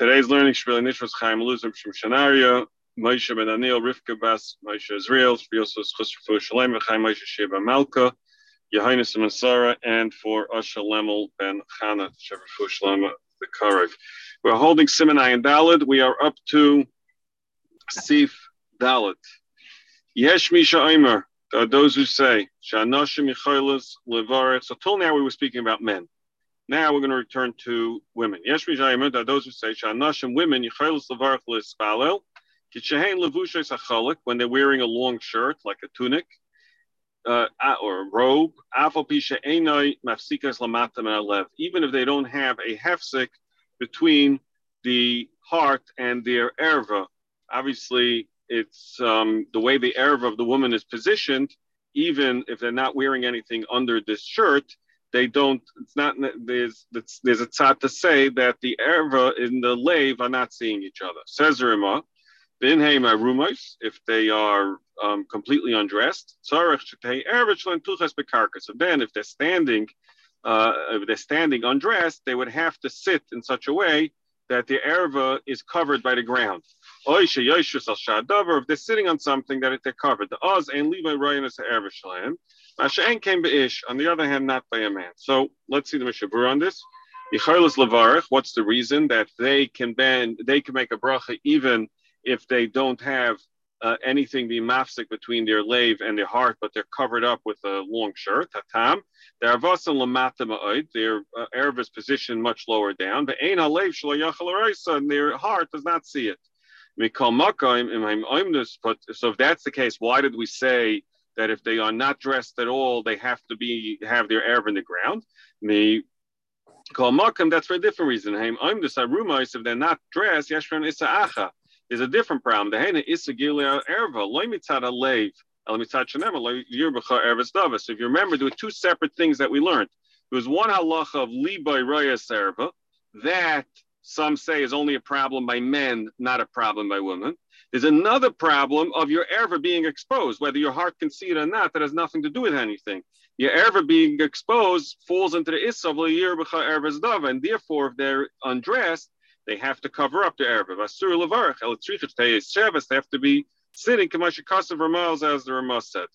Today's learning Shvili Nishvas Chaim Luzim Shem Shanaria, Moshe Ben Anil, Rivka Bas, Moshe Israel, Shviosos Chusrafu Shalem, Chaim Moshe Sheba Malka, Yehoinus Masara, and for Asha Lemel Ben Chana, Shevrafu Shalem, the Karev. We're holding Simonai and Dalit. We are up to Sif Dalit. Yesh Misha Omer, those who say, Shanashim Yichaylas Levaret. So till now we were speaking about men. Now we're going to return to women. Misha those who say, Shanashim women. When they're wearing a long shirt, like a tunic, uh, or a robe, even if they don't have a hefsek between the heart and their erva. Obviously, it's um, the way the erva of the woman is positioned. Even if they're not wearing anything under this shirt, they don't. It's not. There's there's a tzad to say that the erva in the lave are not seeing each other. Says Rima, if they are um, completely undressed. So then, if they're standing, uh, if they're standing undressed, they would have to sit in such a way that the erva is covered by the ground. If they're sitting on something that they're covered, the oz and levi ryan is erva shalam. Masha'en came ish. On the other hand, not by a man. So let's see the mishabur on this. What's the reason that they can bend? They can make a bracha even if they don't have uh, anything be mafsik between their lave and their heart, but they're covered up with a long shirt. Tatam. Their avasan lamata Their uh, Arab is positioned much lower down. But ein halev and their heart does not see it. But so if that's the case, why did we say that if they are not dressed at all, they have to be have their Arab in the ground? Me call makam. That's for a different reason. I'm the sarumais. If they're not dressed, yeshran isa acha is a different problem. The hena is a gilia erva, loy mitzad alev, el mitzad shenema, loy yirbacha ervas davas. If you remember, there were two separate things that we learned. There was one halacha of libay rayas erva, that some say is only a problem by men, not a problem by women. There's another problem of your erva being exposed, whether your heart can see it or not, that has nothing to do with anything. Your erva being exposed falls into the issa of yirbacha ervas dava, and therefore, if they're undressed, they have to cover up the Erev. Asur levarach el Shabbos. They have to be sitting kamashikasav ramals as the Ramah said.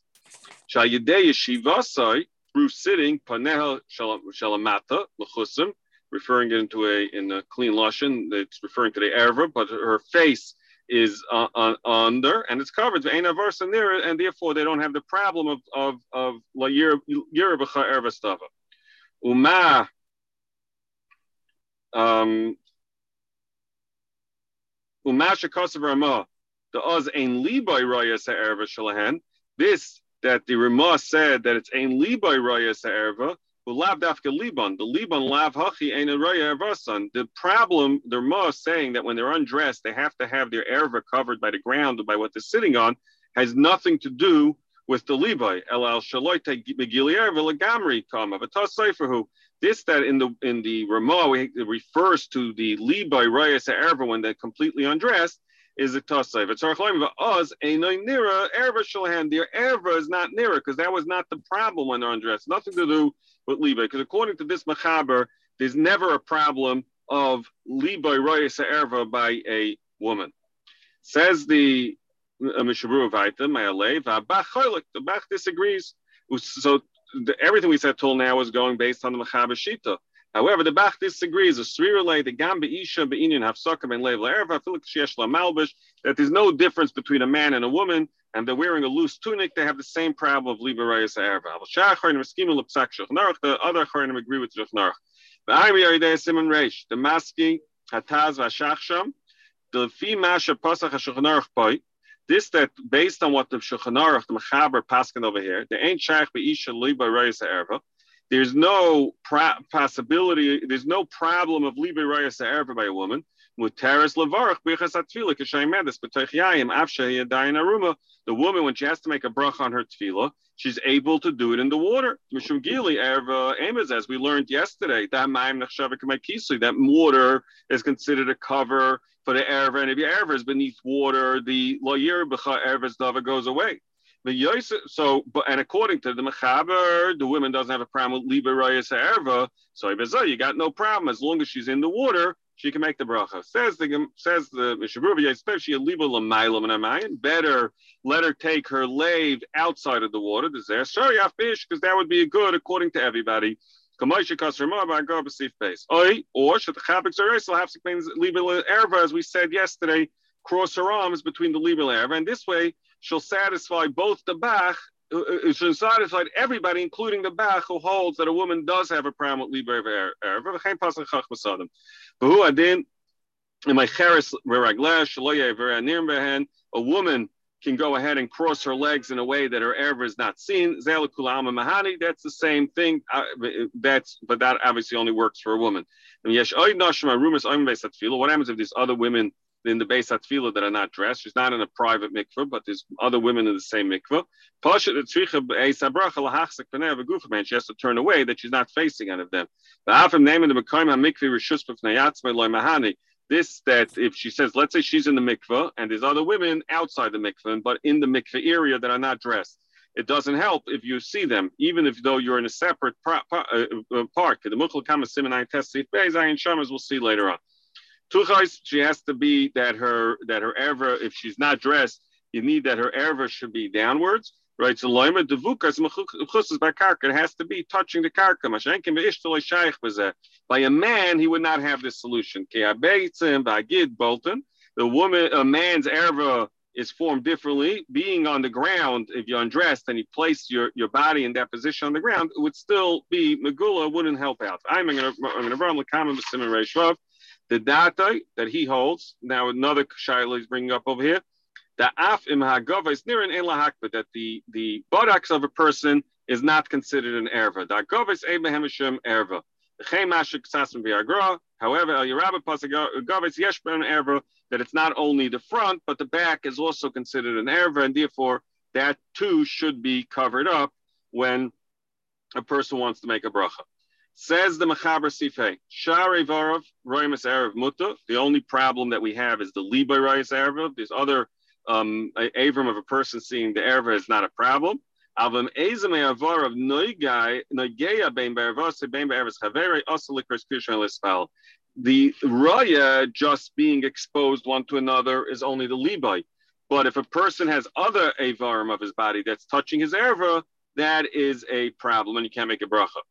Through sitting panehel shalamata lechusim, referring it into a in a clean lashon. It's referring to the Erev, but her face is uh, uh, under and it's covered ain't versa near and therefore they don't have the problem of of of la yirabacha erva stava. Uma um, Ramah, the Oz Ein Liboy Roya Sa'erva Shalahan. This that the Ramah said that it's Ein Liboy Roya Sa'erva, The problem, the Ramah saying that when they're undressed, they have to have their erva covered by the ground or by what they're sitting on, has nothing to do with the Levi. Kama, this that in the in the Ramah it refers to the Levi Rayas Erva when they're completely undressed is a Tosayv. It's Archloim Oz Einoy Nira Erva Shalhan. Their Erva is not Nira because that was not the problem when they're undressed. Nothing to do with Levi. Because according to this Machaber, there's never a problem of Levi Rayas Erva by a woman. Says the uh, Mishabru Vaita, Mayalev, the Bach disagrees. So everything we said till now is going based on the Mechaber Shita. However, the Bach disagrees. The Sri the Gamba Isha Be'inyan Hafsakam and Lev La'erva Malbish that there's no difference between a man and a woman, and they're wearing a loose tunic. They have the same problem of Liberayas Erva. The other Chorim agree with Shachnarach. The Aymi Aridei Simon Reish, the Maski Hataz Vashachsham, the Fi Masha Pasach HaShachnarach Poi, this that based on what the Shulchan the Mechaber Paskin over here, the ain't Shaykh Be'isha Liba Rayas Erva. There's no possibility, there's no problem of Liba Rayas Erva by a woman. The woman, when she has to make a bracha on her tefillah, she's able to do it in the water. Mishum Gili Erva uh, Amos, as we learned yesterday, that that water is considered a cover for the Erev, and if your Erev is beneath water, the Loyer B'cha Erev Dava goes away. So, but and according to the Mechaber, the woman doesn't have a problem with Liba Rayas Erva. So you got no problem as long as she's in the water. she can make the bracha. Says the says the lamayin. Better let her take her lave outside of the water. There sorry fish because that would be good according to everybody. Or should the chabik zoreis have to means libel erva as we said yesterday. Cross her arms between the libel erva, and this way she'll satisfy both the bach uh, uh, it should satisfy everybody, including the Bach, who holds that a woman does have a problem with Libra Erev. Who adin in my cheres a woman can go ahead and cross her legs in a way that her Erev is not seen. That's the same thing. Uh, that's but that obviously only works for a woman. What happens if these other women in the base Atfila that are not dressed. She's not in a private mikveh, but there's other women in the same mikveh. She has to turn away that she's not facing any of them. This that if she says, let's say she's in the mikveh and there's other women outside the mikveh, but in the mikveh area that are not dressed. It doesn't help if you see them, even if though you're in a separate uh, uh, park. The Mukhal Kama Simonai Test Shamas we'll see later on. Tuchais, she has to be that her that her erva, if she's not dressed, you need that her erva should be downwards. Right, so loima devukas mechusas by karka. It has to be touching the karka. By a man, he would not have this solution. Bolton. The woman, a man's erva is formed differently. Being on the ground, if you're undressed and you place your, your body in that position on the ground, it would still be megula. Wouldn't help out. I'm going to run the with Simon. The data that he holds, now another shaila is bringing up over here, the af im hagava is near an but that the, the buttocks of a person is not considered an erva. The hagava is ebehemishim erva. However, El Yerabba Pasagavis Yeshber an erva that it's not only the front, but the back is also considered an erva, and therefore that too should be covered up when a person wants to make a bracha. Says the Mechaber Sifei, Shari Varov, Roimus Erev Mutta. The only problem that we have is the Liba Royas Erev. There's other um, Avram of a person seeing the Erev is not a problem. Avim Ezame Avar of Noigai, Noigeya Bein Be'ervose, Bein Be'ervos Chavere, also Likras Kirshon Lispal. The Raya just being exposed one to another is only the Libai. But if a person has other Avarim of his body that's touching his Erva, that is a problem and you can't make a bracha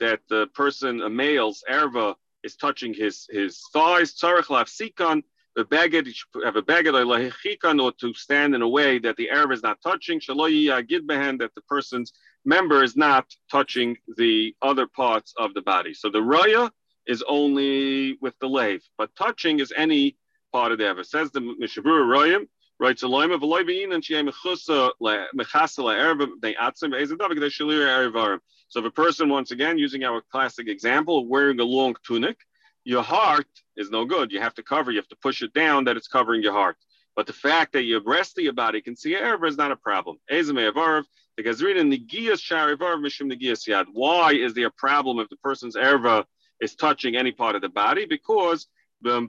that the person, a male's erva, is touching his his thighs. Tzarich lafsikan the should have a beged or to stand in a way that the erva is not touching. Shaloyi agid behen that the person's member is not touching the other parts of the body. So the raya is only with the lave, but touching is any part of the erva. Says the Mishabura Royim, right? So loim of loibein and shiem mechusa mechasa la'erva they atzim they shalir erivarim. So if a person, once again, using our classic example, of wearing a long tunic, your heart is no good. You have to cover. You have to push it down that it's covering your heart. But the fact that your rest of your body can see erva is not a problem. Ezame avarv. The gazrina negiyas sharivar mishum negiyas yad. Why is there a problem if the person's erva is touching any part of the body? Because the,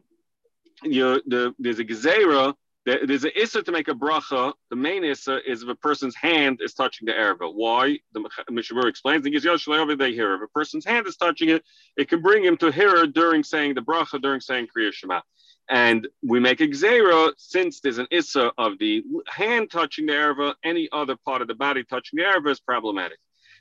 the there's a gezerah there's an issa to make a bracha. The main issa is if a person's hand is touching the erva. Why? The Mishabur explains. He goes, over they hear. If a person's hand is touching it, it can bring him to hear during saying the bracha, during saying Kriya Shema. And we make a gzera since there's an issa of the hand touching the erva, any other part of the body touching the erva is problematic.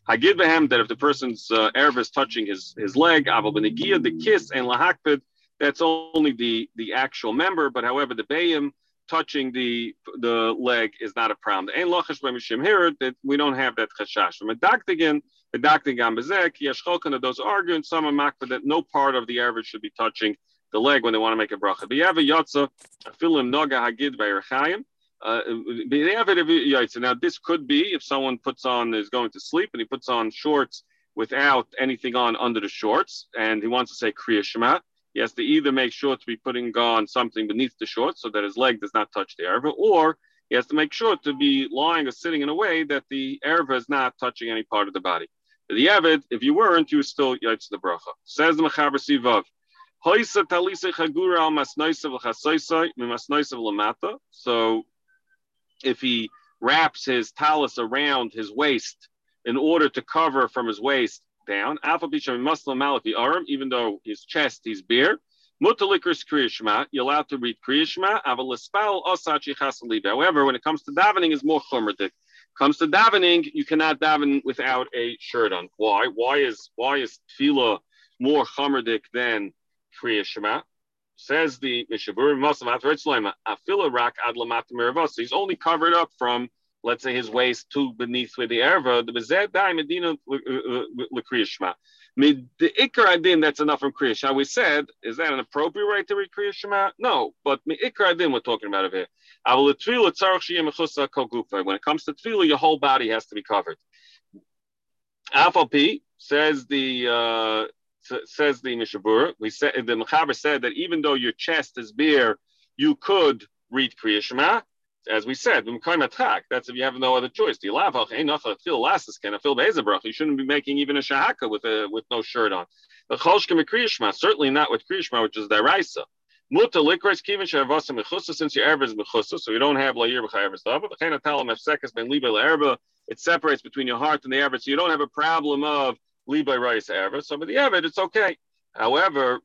I give him that if the person's uh, erva is touching his, his leg, aval the kiss, and lahakpid, that's only the, the actual member. But however, the bayim, touching the the leg is not a problem. Here that we don't have that chashash. From a daktigan, a daktigan bezek, yeshcholkan those arguing some are that no part of the average should be touching the leg when they want to make a bracha. But you have a yotza, a filim noga hagid by Rechayim. Uh, now this could be if someone puts on is going to sleep and he puts on shorts without anything on under the shorts and he wants to say kriya shema he has to either make sure to be putting on something beneath the shorts so that his leg does not touch the erva, or he has to make sure to be lying or sitting in a way that the erva is not touching any part of the body. The Yavid, if you weren't, you still yaitz the bracha. Says the Mechaber Sivav. So if he wraps his talus around his waist in order to cover from his waist down. Even though his chest, he's bare. Mutalikris Kriyashma, you're allowed to read Kriyashma. Avalispal Osachi. However, when it comes to davening, is more chumradik. Comes to davening, you cannot daven without a shirt on. Why? Why is why is tefillah more chumradik than Kriyashma? Says the Mishabur Muslim Afila Rak Adlamat He's only covered up from let's say his waist to beneath with the erva, the bezed dai medina l'kriyashma. Mid the ikar adin, that's enough from kriyash. we said, is that an appropriate way to read kriyashma? No, but mi ikar adin we're talking about over here. When it comes to tefillah, your whole body has to be covered. P says the uh, says the Mishabura. We said the Mechaber said that even though your chest is bare, you could read kriyashma as we said, that's if you have no other choice. You shouldn't be making even a shahaka with a with no shirt on. Certainly not with kriyishma, which is deraisa. Muta likres kivin shavasa mechusa since your erba is mechusa, so you don't have b'chayev stuff. But the talam efsekas ben liba erba, it separates between your heart and the erba, so you don't have a problem of liba rice erba. So with the erba, it's okay. However,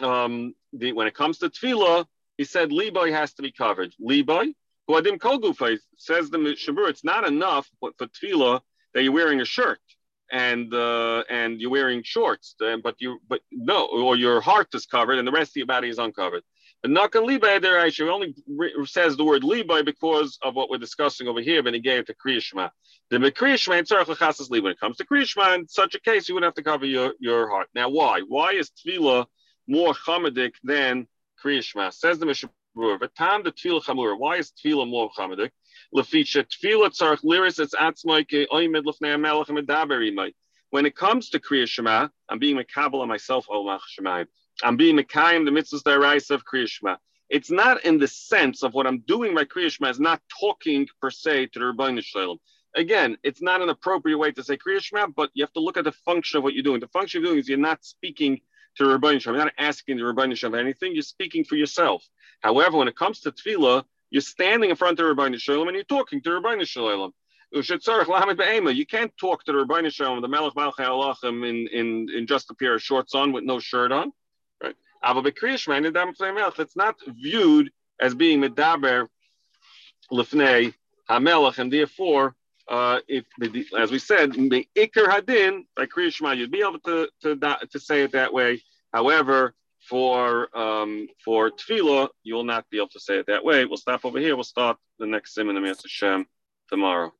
um, the, when it comes to tefillah, he said Liboy has to be covered. Liboy, Guadim Kol says the Shabur, it's not enough for tefillah that you're wearing a shirt and uh, and you're wearing shorts, uh, but you but no, or your heart is covered and the rest of your body is uncovered. But Nakan Libai there actually only says the word Libai because of what we're discussing over here, but he gave it to Kriyashma. The Kriyashma and Tzarech Lachasas When it comes to Kriyashma, in such a case, you would have to cover your, your heart. Now, why? Why is Tefillah more chamadik than Kriyashma. Says the Mishnah. V'tam the tefillah chamura. Why is tefillah more chamadik? Leficha tefillah tzarich liris it's atzmai ke oimid lefnei amelech medaber When it comes to Kriya Shema, I'm being mekabel on myself, Olmach Shemayim. I'm being mekayim the mitzvahs deraisa of Kriya Shema. It's not in the sense of what I'm doing by Kriya Shema is not talking per se to the Rebbeinu Shalom. Again, it's not an appropriate way to say Kriya Shema, but you have to look at the function of what you're doing. The function you're doing is you're not speaking to Rabbi Shalom. You're not asking the Rabbi Shalom anything. You're speaking for yourself. However, when it comes to tefillah, you're standing in front of Rabbi Shalom and you're talking to Rabbi Shalom. You can't talk to the Rabbi Shalom, the Melech Malchai Alachim, in, in, in just a pair of shorts on with no shirt on. Right? It's not viewed as being medaber lefnei hamelech, and therefore, uh, if as we said, the ikar hadin by Kriya you'd be able to, to to say it that way. However, for um, for tefillah, you will not be able to say it that way. We'll stop over here. We'll start the next sim in the Hashem tomorrow.